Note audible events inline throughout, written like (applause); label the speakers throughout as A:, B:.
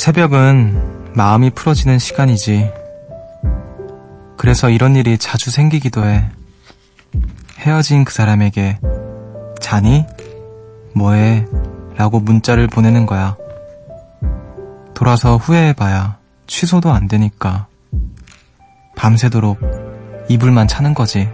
A: 새벽은 마음이 풀어지는 시간이지. 그래서 이런 일이 자주 생기기도 해. 헤어진 그 사람에게 자니? 뭐해? 라고 문자를 보내는 거야. 돌아서 후회해봐야 취소도 안 되니까. 밤새도록 이불만 차는 거지.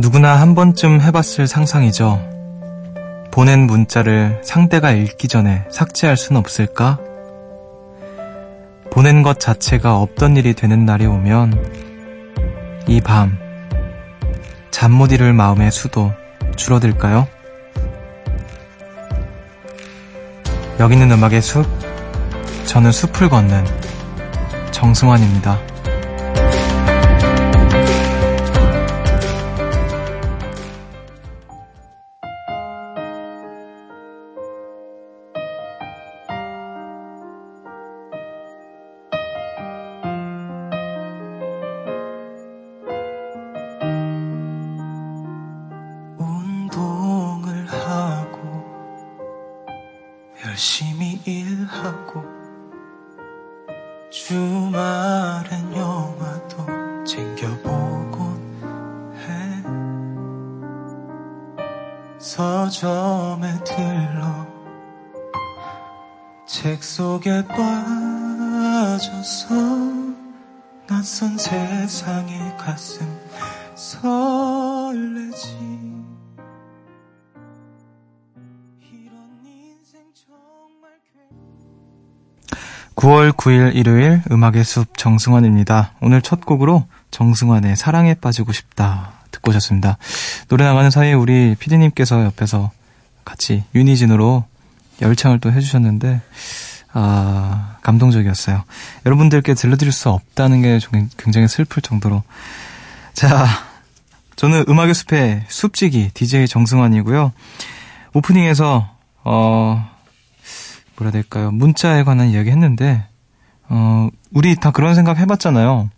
A: 누구나 한 번쯤 해봤을 상상이죠. 보낸 문자를 상대가 읽기 전에 삭제할 순 없을까? 보낸 것 자체가 없던 일이 되는 날이 오면 이 밤, 잠 못 이룰 마음의 수도 줄어들까요? 여기 있는 음악의 숲, 저는 숲을 걷는 정승환입니다. 주말엔 영화도 챙겨보곤 해. 서점에 들러 책 속에 빠져서 낯선 세상에 가슴 설레지 9월 9일 일요일 음악의 숲 정승환입니다. 오늘 첫 곡으로 정승환의 사랑에 빠지고 싶다 듣고 오셨습니다. 노래 나가는 사이에 우리 피디님께서 옆에서 같이 유니진으로 열창을 또 해주셨는데 아 감동적이었어요. 여러분들께 들려드릴 수 없다는 게 굉장히 슬플 정도로 자 저는 음악의 숲의 숲지기 DJ 정승환이고요. 오프닝에서 어 뭐라 될까요? 문자에 관한 이야기 했는데, 어, 우리 다 그런 생각 해봤잖아요.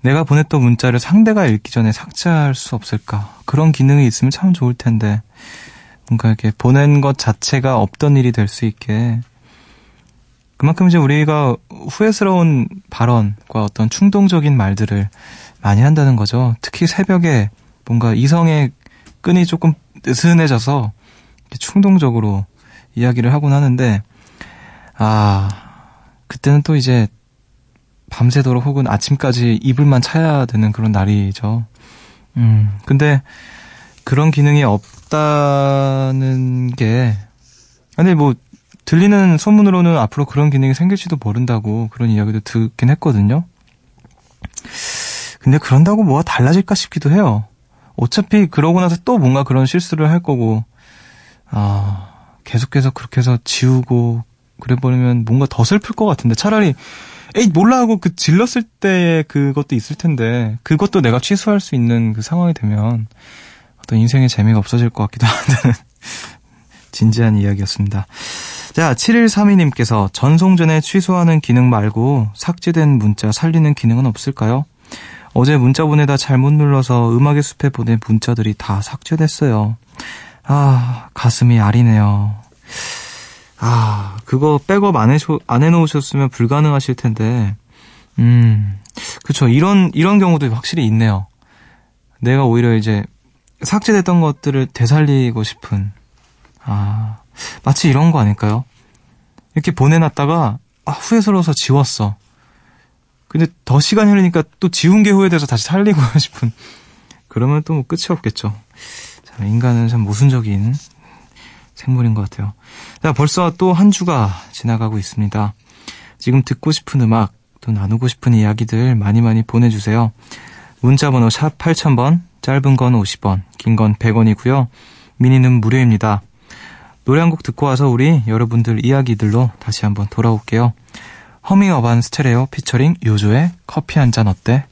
A: 내가 보냈던 문자를 상대가 읽기 전에 삭제할 수 없을까? 그런 기능이 있으면 참 좋을 텐데, 뭔가 이렇게 보낸 것 자체가 없던 일이 될 수 있게, 그만큼 이제 우리가 후회스러운 발언과 어떤 충동적인 말들을 많이 한다는 거죠. 특히 새벽에 뭔가 이성의 끈이 조금 느슨해져서 충동적으로 이야기를 하곤 하는데, 아, 그때는 또 이제 밤새도록 혹은 아침까지 이불만 차야 되는 그런 날이죠. 음, 근데 그런 기능이 없다는 게, 아니, 뭐, 들리는 소문으로는 앞으로 그런 기능이 생길지도 모른다고 그런 이야기도 듣긴 했거든요. 근데 그런다고 뭐가 달라질까 싶기도 해요. 어차피 그러고 나서 또 뭔가 그런 실수를 할 거고, 아, 계속해서 그렇게 해서 지우고 그래 버리면 뭔가 더 슬플 것 같은데 차라리 에이 몰라 하고 그 질렀을 때 그것도 있을 텐데 그것도 내가 취소할 수 있는 그 상황이 되면 어떤 인생의 재미가 없어질 것 같기도 (laughs) 하는 진지한 이야기였습니다. 자, 7132님께서 전송 전에 취소하는 기능 말고 삭제된 문자 살리는 기능은 없을까요? 어제 문자 보내다 잘못 눌러서 음악의 숲에 보낸 문자들이 다 삭제됐어요. 아, 가슴이 아리네요. 아, 그거 백업 안, 해, 안 해놓으셨으면 불가능하실 텐데, 음, 그쵸. 이런, 이런 경우도 확실히 있네요. 내가 오히려 이제 삭제됐던 것들을 되살리고 싶은, 아, 마치 이런 거 아닐까요? 이렇게 보내놨다가, 아, 후회스러워서 지웠어. 근데 더 시간이 흐르니까 또 지운 게 후회돼서 다시 살리고 (laughs) 싶은, 그러면 또 뭐 끝이 없겠죠. 자, 인간은 참 모순적인 생물인 것 같아요. 자, 벌써 또 한 주가 지나가고 있습니다. 지금 듣고 싶은 음악, 또 나누고 싶은 이야기들 많이 많이 보내주세요. 문자번호 샵 8000번, 짧은 건 50원, 긴 건 100원이고요. 미니는 무료입니다. 노래 한 곡 듣고 와서 우리 여러분들 이야기들로 다시 한번 돌아올게요. 허밍 어반 스테레오 피처링 요조의 커피 한 잔 어때?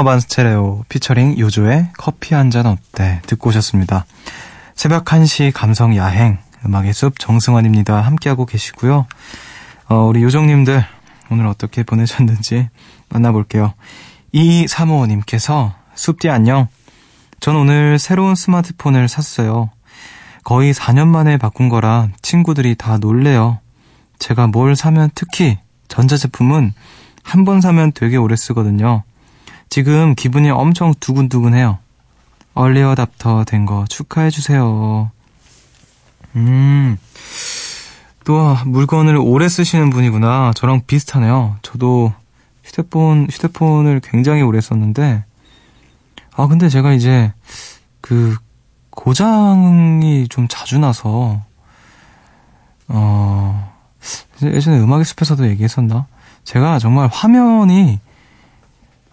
A: 어반 스테레오 피처링 요조의 커피 한 잔 어때 듣고 오셨습니다. 새벽 1시 감성 야행 음악의 숲 정승환입니다. 함께하고 계시고요. 어, 우리 요정님들 오늘 어떻게 보내셨는지 만나볼게요. 이사모님께서 숲디 안녕. 전 오늘 새로운 스마트폰을 샀어요. 거의 4년 만에 바꾼 거라 친구들이 다 놀래요. 제가 뭘 사면 특히 전자제품은 한 번 사면 되게 오래 쓰거든요. 지금 기분이 엄청 두근두근해요. 얼리어답터 된 거 축하해주세요. 음, 또 물건을 오래 쓰시는 분이구나. 저랑 비슷하네요. 저도 휴대폰, 휴대폰을 굉장히 오래 썼는데, 아, 근데 제가 이제 그 고장이 좀 자주 나서, 어, 예전에 음악의 숲에서도 얘기했었나? 제가 정말 화면이,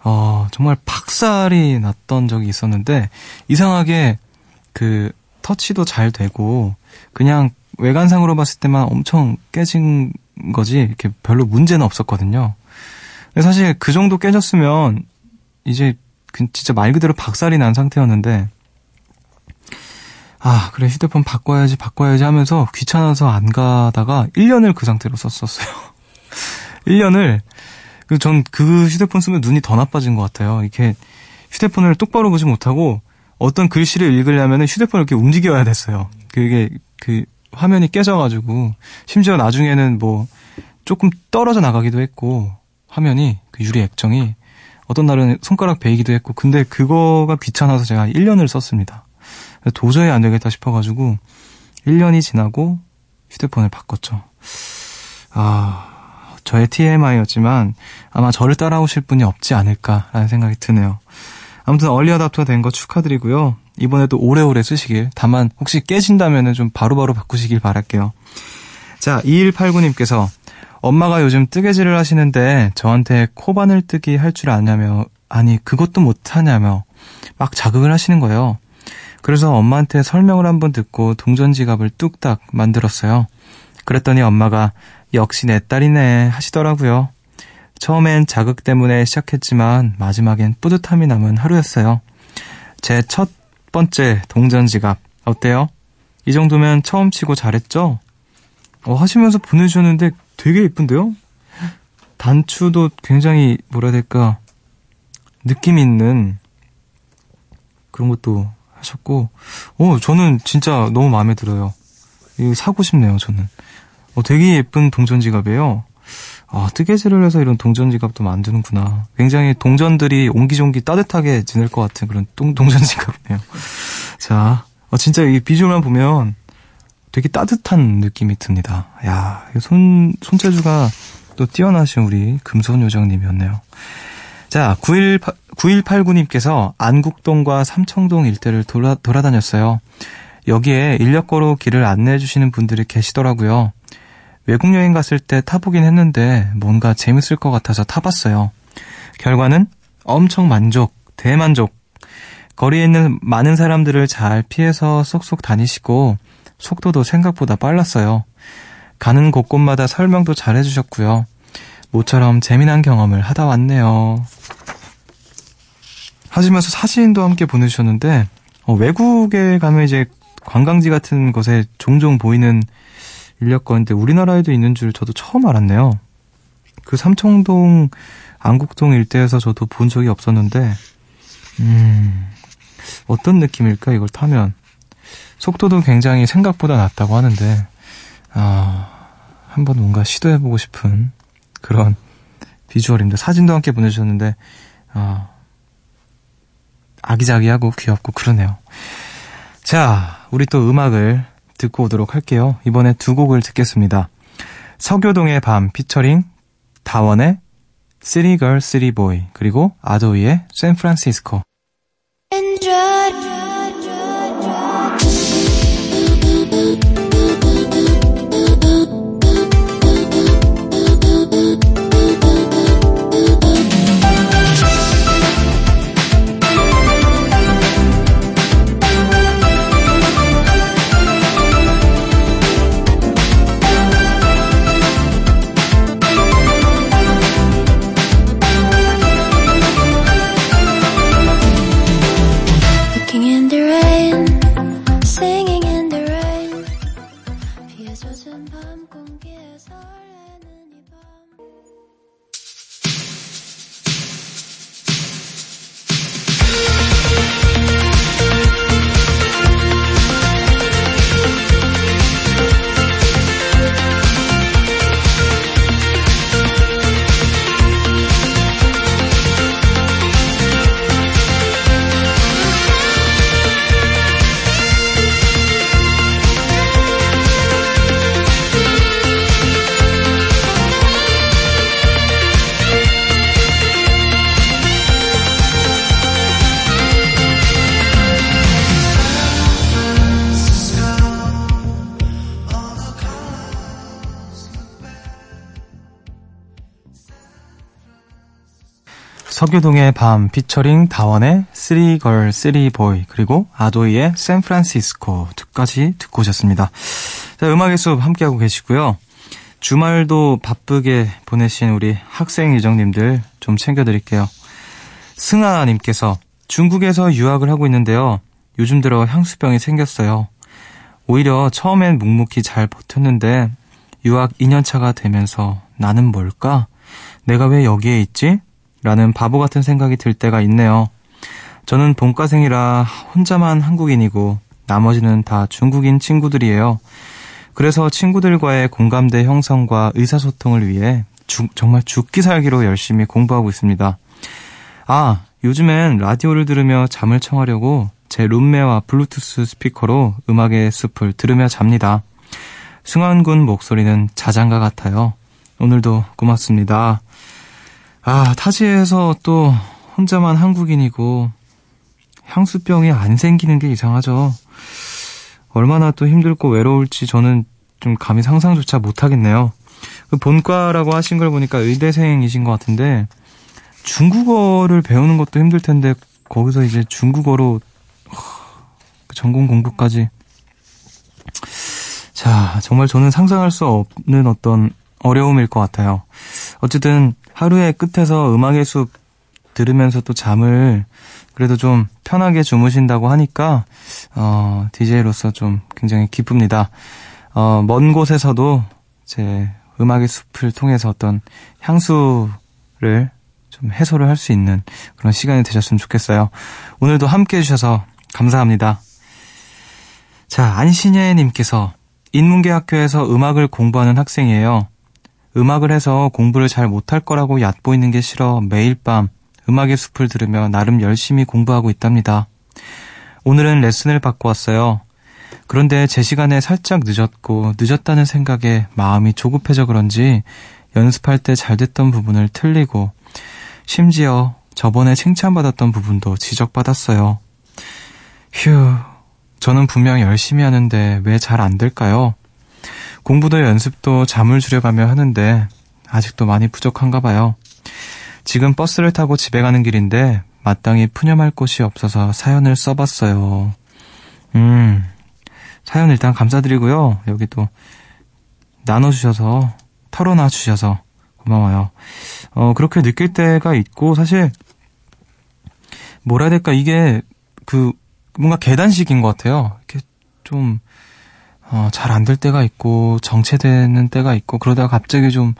A: 어, 정말 박살이 났던 적이 있었는데, 이상하게 그 터치도 잘 되고, 그냥 외관상으로 봤을 때만 엄청 깨진 거지, 이렇게 별로 문제는 없었거든요. 사실 그 정도 깨졌으면, 이제 그 진짜 말 그대로 박살이 난 상태였는데, 아, 그래, 휴대폰 바꿔야지, 바꿔야지 하면서 귀찮아서 안 가다가 1년을 그 상태로 썼었어요. (laughs) 1년을, 그전그 휴대폰 쓰면 눈이 더 나빠진 것 같아요. 이렇게 휴대폰을 똑바로 보지 못하고 어떤 글씨를 읽으려면 휴대폰을 이렇게 움직여야 됐어요. 그게 그 화면이 깨져가지고 심지어 나중에는 뭐 조금 떨어져 나가기도 했고 화면이 그 유리 액정이 어떤 날은 손가락 베이기도 했고 근데 그거가 귀찮아서 제가 1년을 썼습니다. 도저히 안 되겠다 싶어가지고 1년이 지나고 휴대폰을 바꿨죠. 아 저의 TMI였지만 아마 저를 따라오실 분이 없지 않을까라는 생각이 드네요. 아무튼 얼리 어답터 된 거 축하드리고요. 이번에도 오래오래 쓰시길. 다만 혹시 깨진다면은 좀 바로바로 바꾸시길 바랄게요. 자, 2189님께서 엄마가 요즘 뜨개질을 하시는데 저한테 코바늘 뜨기 할 줄 아냐며 아니 그것도 못하냐며 막 자극을 하시는 거예요. 그래서 엄마한테 설명을 한번 듣고 동전 지갑을 뚝딱 만들었어요. 그랬더니 엄마가 역시 내 딸이네 하시더라고요. 처음엔 자극 때문에 시작했지만 마지막엔 뿌듯함이 남은 하루였어요. 제 첫 번째 동전 지갑 어때요? 이 정도면 처음 치고 잘했죠? 어, 하시면서 보내주셨는데 되게 예쁜데요? 단추도 굉장히 뭐라 해야 될까 느낌 있는 그런 것도 하셨고 어 저는 진짜 너무 마음에 들어요. 이거 사고 싶네요 저는. 어, 되게 예쁜 동전 지갑이에요. 아, 뜨개질을 해서 이런 동전 지갑도 만드는구나. 굉장히 동전들이 옹기종기 따뜻하게 지낼 것 같은 그런 동, 동전 지갑이네요. 자, 어, 진짜 이 비주얼만 보면 되게 따뜻한 느낌이 듭니다. 야, 손, 손재주가 또 뛰어나신 우리 금손 요정님이었네요. 자, 91, 9189님께서 안국동과 삼청동 일대를 돌아, 돌아다녔어요. 여기에 인력거로 길을 안내해 주시는 분들이 계시더라고요. 외국 여행 갔을 때 타보긴 했는데 뭔가 재밌을 것 같아서 타봤어요. 결과는 엄청 만족, 대만족. 거리에 있는 많은 사람들을 잘 피해서 쏙쏙 다니시고 속도도 생각보다 빨랐어요. 가는 곳곳마다 설명도 잘 해주셨고요. 모처럼 재미난 경험을 하다 왔네요. 하시면서 사진도 함께 보내주셨는데 어, 외국에 가면 이제 관광지 같은 곳에 종종 보이는 인력거인데 우리나라에도 있는 줄 저도 처음 알았네요. 그 삼청동 안국동 일대에서 저도 본 적이 없었는데 음 어떤 느낌일까 이걸 타면 속도도 굉장히 생각보다 낮다고 하는데 아 한번 뭔가 시도해보고 싶은 그런 비주얼입니다. 사진도 함께 보내주셨는데 아 아기자기하고 귀엽고 그러네요. 자, 우리 또 음악을 듣고 오도록 할게요. 이번에 두 곡을 듣겠습니다. 서교동의 밤 피처링 다원의 City Boy 그리고 아도이의 샌프란시스코 서교동의 밤 피처링 다원의 쓰리걸 쓰리보이 그리고 아도이의 샌프란시스코 두까지 듣고 오셨습니다. 자, 음악의 숲 함께하고 계시고요. 주말도 바쁘게 보내신 우리 학생 유정님들 좀 챙겨드릴게요. 승아님께서 중국에서 유학을 하고 있는데요. 요즘 들어 향수병이 생겼어요. 오히려 처음엔 묵묵히 잘 버텼는데 유학 2년차가 되면서 나는 뭘까? 내가 왜 여기에 있지? 라는 바보 같은 생각이 들 때가 있네요. 저는 본과생이라 혼자만 한국인이고 나머지는 다 중국인 친구들이에요. 그래서 친구들과의 공감대 형성과 의사소통을 위해 주, 정말 죽기 살기로 열심히 공부하고 있습니다. 아, 요즘엔 라디오를 들으며 잠을 청하려고 제 룸메와 블루투스 스피커로 음악의 숲을 들으며 잡니다. 승환군 목소리는 자장가 같아요. 오늘도 고맙습니다. 아, 타지에서 또 혼자만 한국인이고 향수병이 안 생기는 게 이상하죠. 얼마나 또 힘들고 외로울지 저는 좀 감히 상상조차 못하겠네요. 그 본과라고 하신 걸 보니까 의대생이신 것 같은데 중국어를 배우는 것도 힘들 텐데 거기서 이제 중국어로 그 전공 공부까지 자 정말 저는 상상할 수 없는 어떤 어려움일 것 같아요. 어쨌든 하루의 끝에서 음악의 숲 들으면서 또 잠을 그래도 좀 편하게 주무신다고 하니까 어, DJ로서 좀 굉장히 기쁩니다. 어, 먼 곳에서도 제 음악의 숲을 통해서 어떤 향수를 좀 해소를 할 수 있는 그런 시간이 되셨으면 좋겠어요. 오늘도 함께 해주셔서 감사합니다. 자, 안신예님께서 인문계 학교에서 음악을 공부하는 학생이에요. 음악을 해서 공부를 잘 못할 거라고 얕보이는 게 싫어 매일 밤 음악의 숲을 들으며 나름 열심히 공부하고 있답니다. 오늘은 레슨을 받고 왔어요. 그런데 제 시간에 살짝 늦었고 늦었다는 생각에 마음이 조급해져 그런지 연습할 때 잘 됐던 부분을 틀리고 심지어 저번에 칭찬받았던 부분도 지적받았어요. 휴, 저는 분명 열심히 하는데 왜 잘 안 될까요? 공부도 연습도 잠을 줄여가며 하는데 아직도 많이 부족한가 봐요. 지금 버스를 타고 집에 가는 길인데 마땅히 푸념할 곳이 없어서 사연을 써봤어요. 음, 사연 일단 감사드리고요. 여기 또 나눠주셔서, 털어놔 주셔서 고마워요. 어, 그렇게 느낄 때가 있고, 사실, 뭐라 해야 될까, 이게 그, 뭔가 계단식인 것 같아요. 이렇게 좀, 어, 잘 안 될 때가 있고, 정체되는 때가 있고, 그러다가 갑자기 좀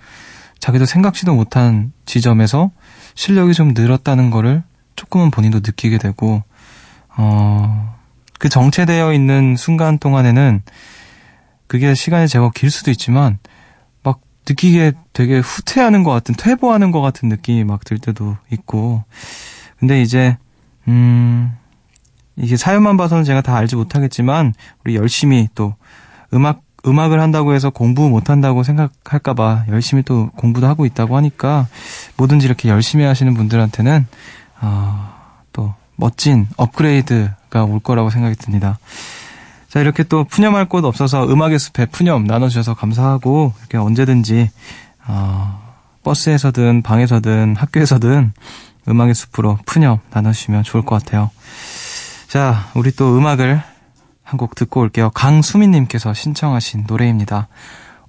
A: 자기도 생각지도 못한 지점에서 실력이 좀 늘었다는 거를 조금은 본인도 느끼게 되고, 어, 그 정체되어 있는 순간 동안에는 그게 시간이 제법 길 수도 있지만, 막 느끼기에 되게 후퇴하는 것 같은, 퇴보하는 것 같은 느낌이 막 들 때도 있고, 근데 이제, 음, 이게 사연만 봐서는 제가 다 알지 못하겠지만, 우리 열심히 또 음악 음악을 한다고 해서 공부 못한다고 생각할까봐 열심히 또 공부도 하고 있다고 하니까 뭐든지 이렇게 열심히 하시는 분들한테는 어, 또 멋진 업그레이드가 올 거라고 생각이 듭니다. 자 이렇게 또 푸념할 곳 없어서 음악의 숲에 푸념 나눠주셔서 감사하고 이렇게 언제든지 어, 버스에서든 방에서든 학교에서든 음악의 숲으로 푸념 나눠주시면 좋을 것 같아요. 자 우리 또 음악을 한 곡 듣고 올게요. 강수민님께서 신청하신 노래입니다.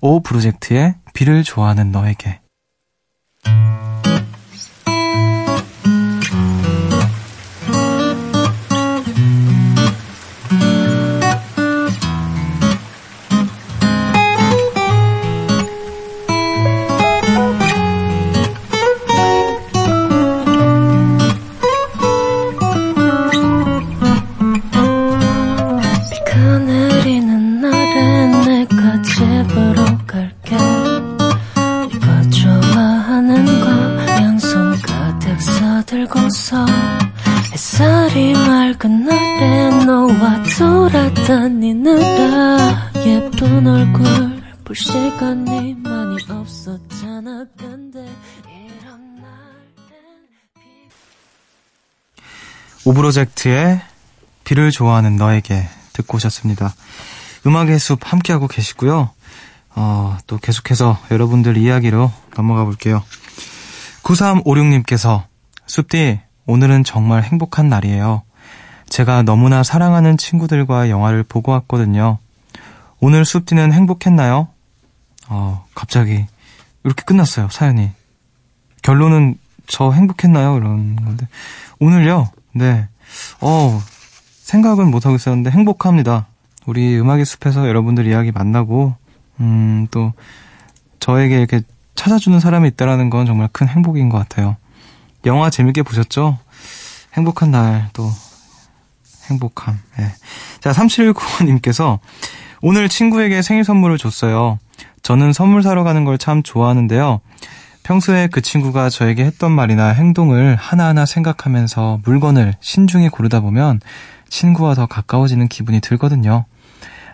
A: 오 프로젝트의 비를 좋아하는 너에게. 오브로젝트의 비를 좋아하는 너에게 듣고 오셨습니다. 음악의 숲 함께하고 계시고요. 어, 또 계속해서 여러분들 이야기로 넘어가 볼게요. 9356님께서 숲디, 오늘은 정말 행복한 날이에요. 제가 너무나 사랑하는 친구들과 영화를 보고 왔거든요. 오늘 숲디는 행복했나요? 어, 갑자기 이렇게 끝났어요, 사연이. 결론은 저 행복했나요? 이런 건데. 오늘요? 네. 어, 생각은 못하고 있었는데 행복합니다. 우리 음악의 숲에서 여러분들 이야기 만나고, 음, 또, 저에게 이렇게 찾아주는 사람이 있다라는 건 정말 큰 행복인 것 같아요. 영화 재밌게 보셨죠? 행복한 날, 또, 행복함. 예. 자, 3795님께서 오늘 친구에게 생일 선물을 줬어요. 저는 선물 사러 가는 걸 참 좋아하는데요. 평소에 그 친구가 저에게 했던 말이나 행동을 하나하나 생각하면서 물건을 신중히 고르다 보면 친구와 더 가까워지는 기분이 들거든요.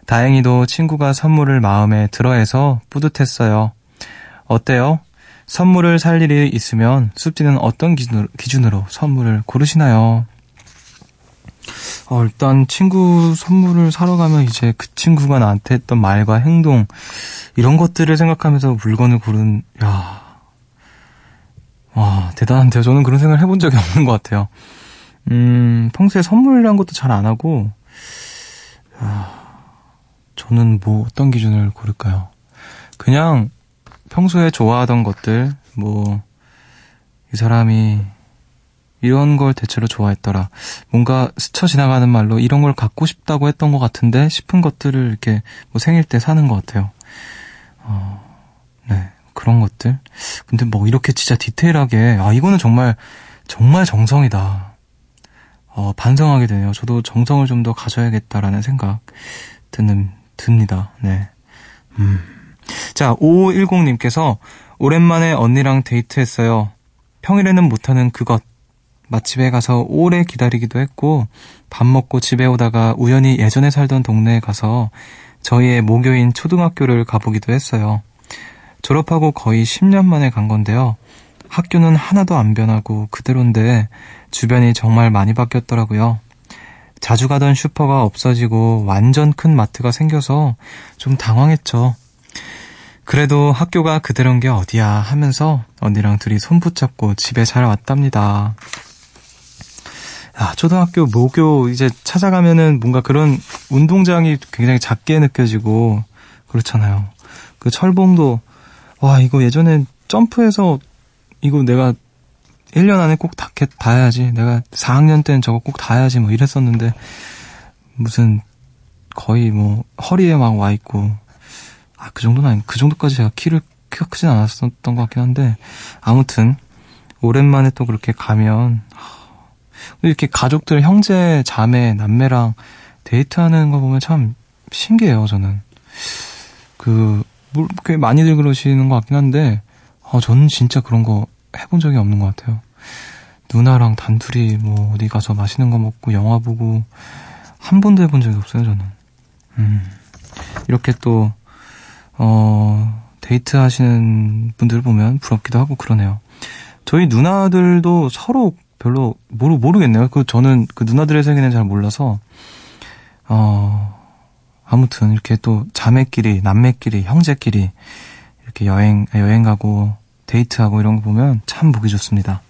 A: 다행히도 친구가 선물을 마음에 들어해서 뿌듯했어요. 어때요? 선물을 살 일이 있으면 숲지는 어떤 기준으로, 기준으로 선물을 고르시나요? 어, 일단 친구 선물을 사러 가면 이제 그 친구가 나한테 했던 말과 행동 이런 것들을 생각하면서 물건을 고른 야. 와, 대단한데요. 저는 그런 생각을 해본 적이 없는 것 같아요. 음, 평소에 선물이란 것도 잘 안 하고 야, 저는 뭐 어떤 기준을 고를까요? 그냥 평소에 좋아하던 것들 뭐 이 사람이 이런 걸 대체로 좋아했더라. 뭔가 스쳐 지나가는 말로 이런 걸 갖고 싶다고 했던 것 같은데 싶은 것들을 이렇게 뭐 생일 때 사는 것 같아요. 어, 네. 그런 것들. 근데 뭐 이렇게 진짜 디테일하게, 아, 이거는 정말, 정말 정성이다. 어, 반성하게 되네요. 저도 정성을 좀 더 가져야겠다라는 생각 드는, 듭니다. 네. 음. 자, 5510님께서 오랜만에 언니랑 데이트했어요. 평일에는 못하는 그것. 맛집에 가서 오래 기다리기도 했고 밥 먹고 집에 오다가 우연히 예전에 살던 동네에 가서 저희의 모교인 초등학교를 가보기도 했어요. 졸업하고 거의 10년 만에 간 건데요. 학교는 하나도 안 변하고 그대로인데 주변이 정말 많이 바뀌었더라고요. 자주 가던 슈퍼가 없어지고 완전 큰 마트가 생겨서 좀 당황했죠. 그래도 학교가 그대로인 게 어디야 하면서 언니랑 둘이 손 붙잡고 집에 잘 왔답니다. 아, 초등학교 모교 이제 찾아가면은 뭔가 그런 운동장이 굉장히 작게 느껴지고 그렇잖아요. 그 철봉도 와 이거 예전에 점프해서 이거 내가 1년 안에 꼭 다, 다야지 내가 4학년 때는 저거 꼭 다야지 뭐 이랬었는데 무슨 거의 뭐 허리에 막 와 있고 아 그 정도는 아니 그 정도까지 제가 키를 키가 크진 않았었던 것 같긴 한데 아무튼 오랜만에 또 그렇게 가면 이렇게 가족들, 형제, 자매, 남매랑 데이트하는 거 보면 참 신기해요, 저는. 그, 뭐, 꽤 많이들 그러시는 것 같긴 한데, 어, 저는 진짜 그런 거 해본 적이 없는 것 같아요. 누나랑 단둘이 뭐 어디 가서 맛있는 거 먹고 영화 보고 한 번도 해본 적이 없어요, 저는. 음. 이렇게 또, 어, 데이트 하시는 분들 보면 부럽기도 하고 그러네요. 저희 누나들도 서로 별로 모르 모르겠네요. 그 저는 그 누나들의 세계는 잘 몰라서 어 아무튼 이렇게 또 자매끼리, 남매끼리, 형제끼리 이렇게 여행 여행 가고 데이트하고 이런 거 보면 참 보기 좋습니다.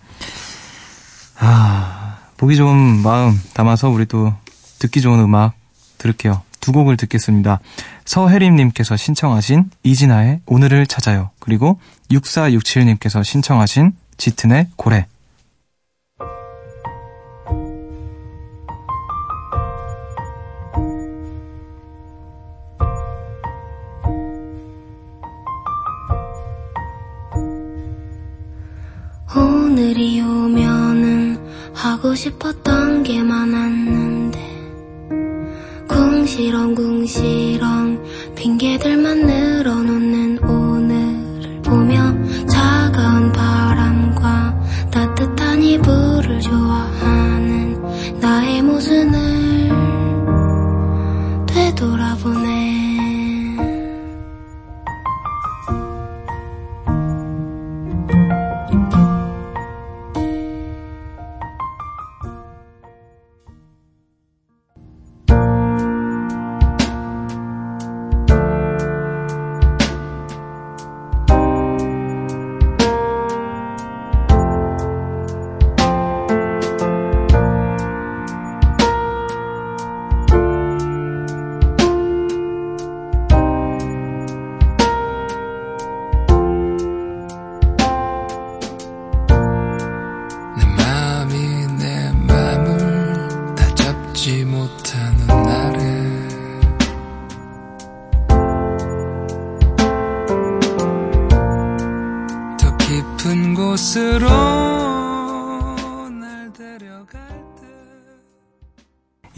A: 아 보기 좋은 마음 담아서 우리 또 듣기 좋은 음악 들을게요. 두 곡을 듣겠습니다. 서혜림님께서 신청하신 이진아의 오늘을 찾아요. 그리고 6467님께서 신청하신 짙은의 고래.
B: 싶었던 게 많았는데 궁시렁 궁시렁 핑계들만 늘어놓는 오늘을 보며 차가운 바람과 따뜻한 이불을 좋아하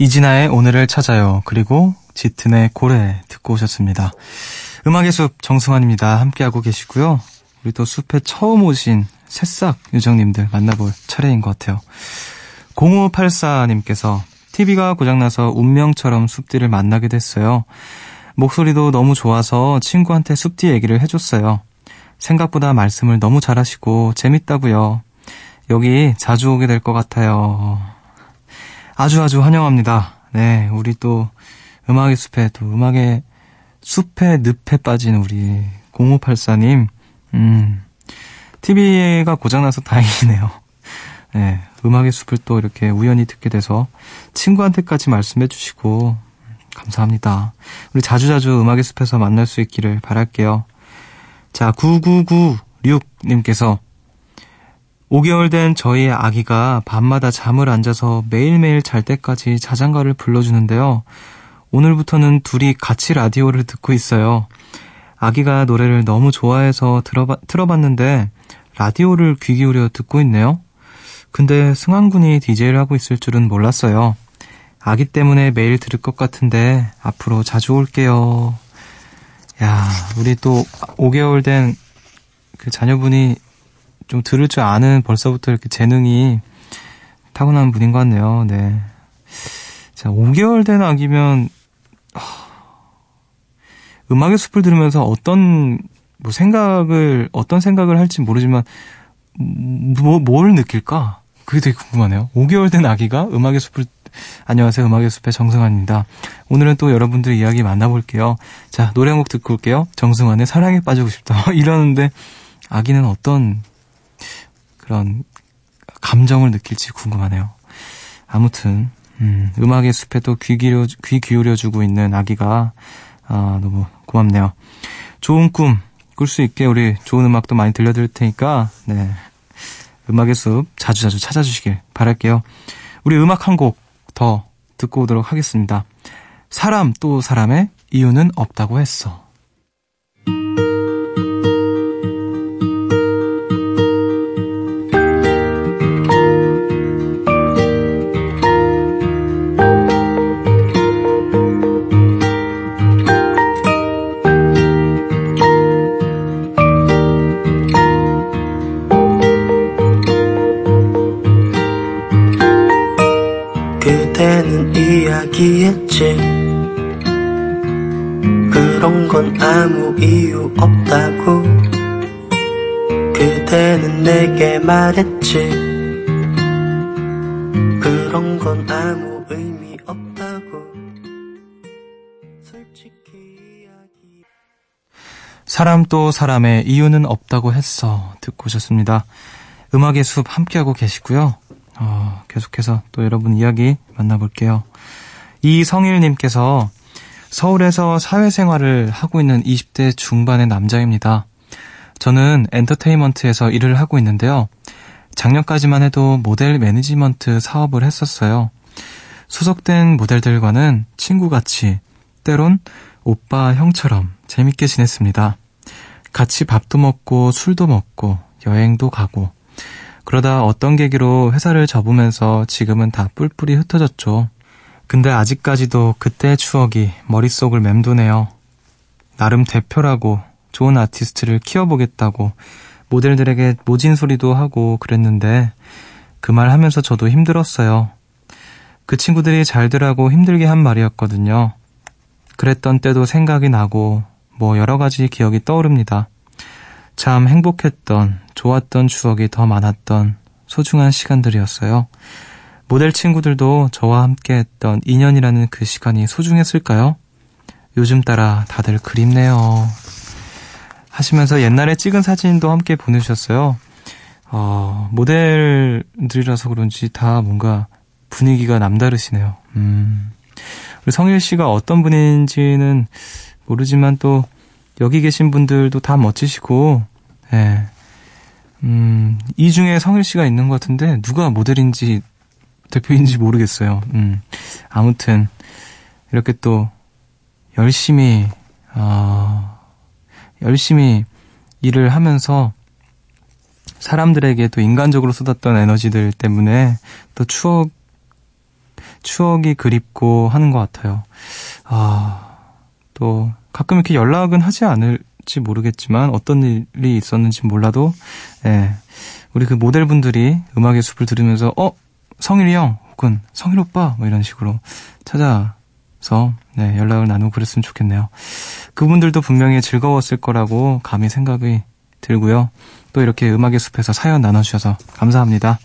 A: 이진아의 오늘을 찾아요. 그리고 짙은의 고래 듣고 오셨습니다. 음악의 숲 정승환입니다. 함께하고 계시고요. 우리 또 숲에 처음 오신 새싹 요정님들 만나볼 차례인 것 같아요. 0584님께서 TV가 고장나서 운명처럼 숲디를 만나게 됐어요. 목소리도 너무 좋아서 친구한테 숲디 얘기를 해줬어요. 생각보다 말씀을 너무 잘하시고 재밌다고요. 여기 자주 오게 될 것 같아요. 아주 아주 환영합니다. 네, 우리 또 음악의 숲에 또 음악의 숲에 늪에 빠진 우리 0584님, 음, TV가 고장나서 다행이네요. 네, 음악의 숲을 또 이렇게 우연히 듣게 돼서 친구한테까지 말씀해 주시고, 감사합니다. 우리 자주자주 음악의 숲에서 만날 수 있기를 바랄게요. 자, 9996님께서 5개월 된 저희 아기가 밤마다 잠을 안 자서 매일매일 잘 때까지 자장가를 불러주는데요. 오늘부터는 둘이 같이 라디오를 듣고 있어요. 아기가 노래를 너무 좋아해서 들어봐, 틀어봤는데 라디오를 귀 기울여 듣고 있네요. 근데 승환군이 DJ를 하고 있을 줄은 몰랐어요. 아기 때문에 매일 들을 것 같은데 앞으로 자주 올게요. 야, 우리 또 5개월 된 그 자녀분이 좀 들을 줄 아는 벌써부터 이렇게 재능이 타고난 분인 것 같네요. 네. 자, 5개월 된 아기면, 하, 음악의 숲을 들으면서 어떤, 뭐 생각을, 어떤 생각을 할지 모르지만, 뭐, 뭘 느낄까? 그게 되게 궁금하네요. 5개월 된 아기가 음악의 숲을, 안녕하세요. 음악의 숲의 정승환입니다. 오늘은 또 여러분들의 이야기 만나볼게요. 자, 노래 한 곡 듣고 올게요. 정승환의 사랑에 빠지고 싶다. (laughs) 이러는데, 아기는 어떤 그런 감정을 느낄지 궁금하네요. 아무튼 음, 음악의 숲에 또귀 기울여 귀 기울여주고 있는 아기가 아, 너무 고맙네요. 좋은 꿈 꿀 수 있게 우리 좋은 음악도 많이 들려드릴 테니까 네 음악의 숲 자주자주 찾아주시길 바랄게요. 우리 음악 한 곡 더 듣고 오도록 하겠습니다. 사람 또 사람의 이유는 없다고 했어.
C: 말했지 그런 건 아무 의미 없다고 솔직히 이야기
A: 사람 또 사람의 이유는 없다고 했어. 듣고 오셨습니다. 음악의 숲 함께하고 계시고요. 어, 계속해서 또 여러분 이야기 만나볼게요. 이성일님께서 서울에서 사회생활을 하고 있는 20대 중반의 남자입니다. 저는 엔터테인먼트에서 일을 하고 있는데요. 작년까지만 해도 모델 매니지먼트 사업을 했었어요. 소속된 모델들과는 친구같이 때론 오빠 형처럼 재밌게 지냈습니다. 같이 밥도 먹고 술도 먹고 여행도 가고 그러다 어떤 계기로 회사를 접으면서 지금은 다 뿔뿔이 흩어졌죠. 근데 아직까지도 그때의 추억이 머릿속을 맴도네요. 나름 대표라고 좋은 아티스트를 키워보겠다고 모델들에게 모진 소리도 하고 그랬는데 그 말 하면서 저도 힘들었어요. 그 친구들이 잘들하고 힘들게 한 말이었거든요. 그랬던 때도 생각이 나고 뭐 여러 가지 기억이 떠오릅니다. 참 행복했던, 좋았던 추억이 더 많았던 소중한 시간들이었어요. 모델 친구들도 저와 함께 했던 2년이라는 그 시간이 소중했을까요? 요즘 따라 다들 그립네요. 하시면서 옛날에 찍은 사진도 함께 보내주셨어요. 어, 모델들이라서 그런지 다 뭔가 분위기가 남다르시네요. 음. 우리 성일 씨가 어떤 분인지는 모르지만 또 여기 계신 분들도 다 멋지시고, 예. 음, 이 중에 성일 씨가 있는 것 같은데, 누가 모델인지 대표인지 모르겠어요. 음. 아무튼, 이렇게 또, 열심히, 어, 열심히 일을 하면서 사람들에게 또 인간적으로 쏟았던 에너지들 때문에 또 추억, 추억이 그립고 하는 것 같아요. 아, 또 가끔 이렇게 연락은 하지 않을지 모르겠지만 어떤 일이 있었는지 몰라도, 예. 우리 그 모델분들이 음악의 숲을 들으면서, 어? 성일이 형, 혹은 성일 오빠, 뭐 이런 식으로 찾아서, 네, 연락을 나누고 그랬으면 좋겠네요. 그분들도 분명히 즐거웠을 거라고 감히 생각이 들고요. 또 이렇게 음악의 숲에서 사연 나눠주셔서 감사합니다.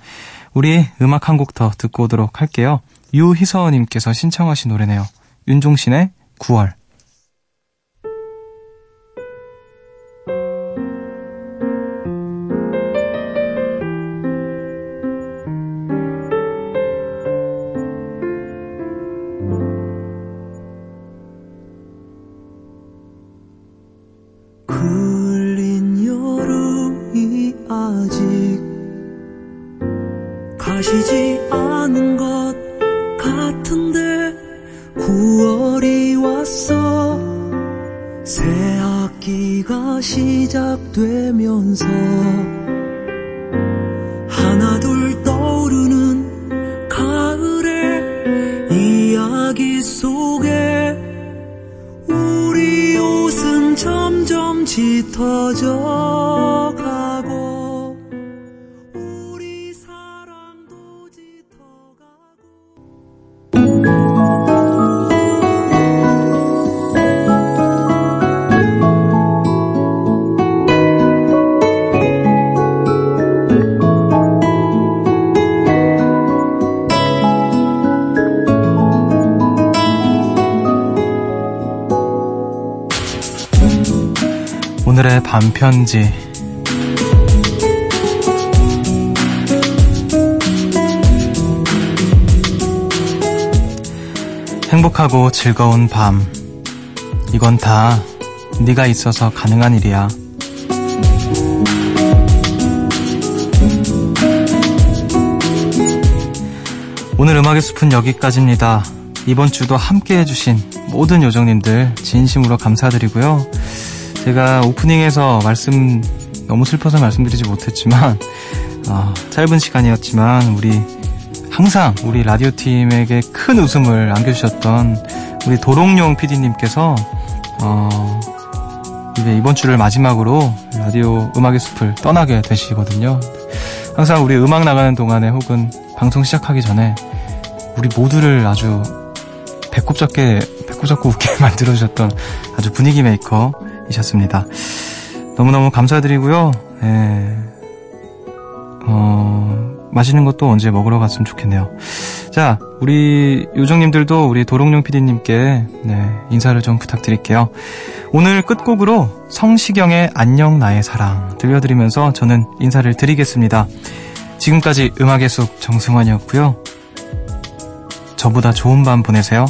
A: 우리 음악 한 곡 더 듣고 오도록 할게요. 유희서님께서 신청하신 노래네요. 윤종신의 9월.
C: 짙어져
A: 반편지. 행복하고 즐거운 밤. 이건 다 네가 있어서 가능한 일이야. 오늘 음악의 숲은 여기까지입니다. 이번 주도 함께 해주신 모든 요정님들 진심으로 감사드리고요. 제가 오프닝에서 말씀 너무 슬퍼서 말씀드리지 못했지만 어, 짧은 시간이었지만 우리 항상 우리 라디오 팀에게 큰 웃음을 안겨주셨던 우리 도롱뇽 PD님께서 어, 이제 이번 주를 마지막으로 라디오 음악의 숲을 떠나게 되시거든요. 항상 우리 음악 나가는 동안에 혹은 방송 시작하기 전에 우리 모두를 아주 배꼽 잡게 배꼽 잡고 웃게 (laughs) 만들어주셨던 아주 분위기 메이커 이셨습니다. 너무너무 감사드리고요. 예. 어, 맛있는 것도 언제 먹으러 갔으면 좋겠네요. 자, 우리 요정님들도 우리 도롱뇽 PD님께 네, 인사를 좀 부탁드릴게요. 오늘 끝곡으로 성시경의 안녕 나의 사랑 들려드리면서 저는 인사를 드리겠습니다. 지금까지 음악의 숲 정승환이었고요. 저보다 좋은 밤 보내세요.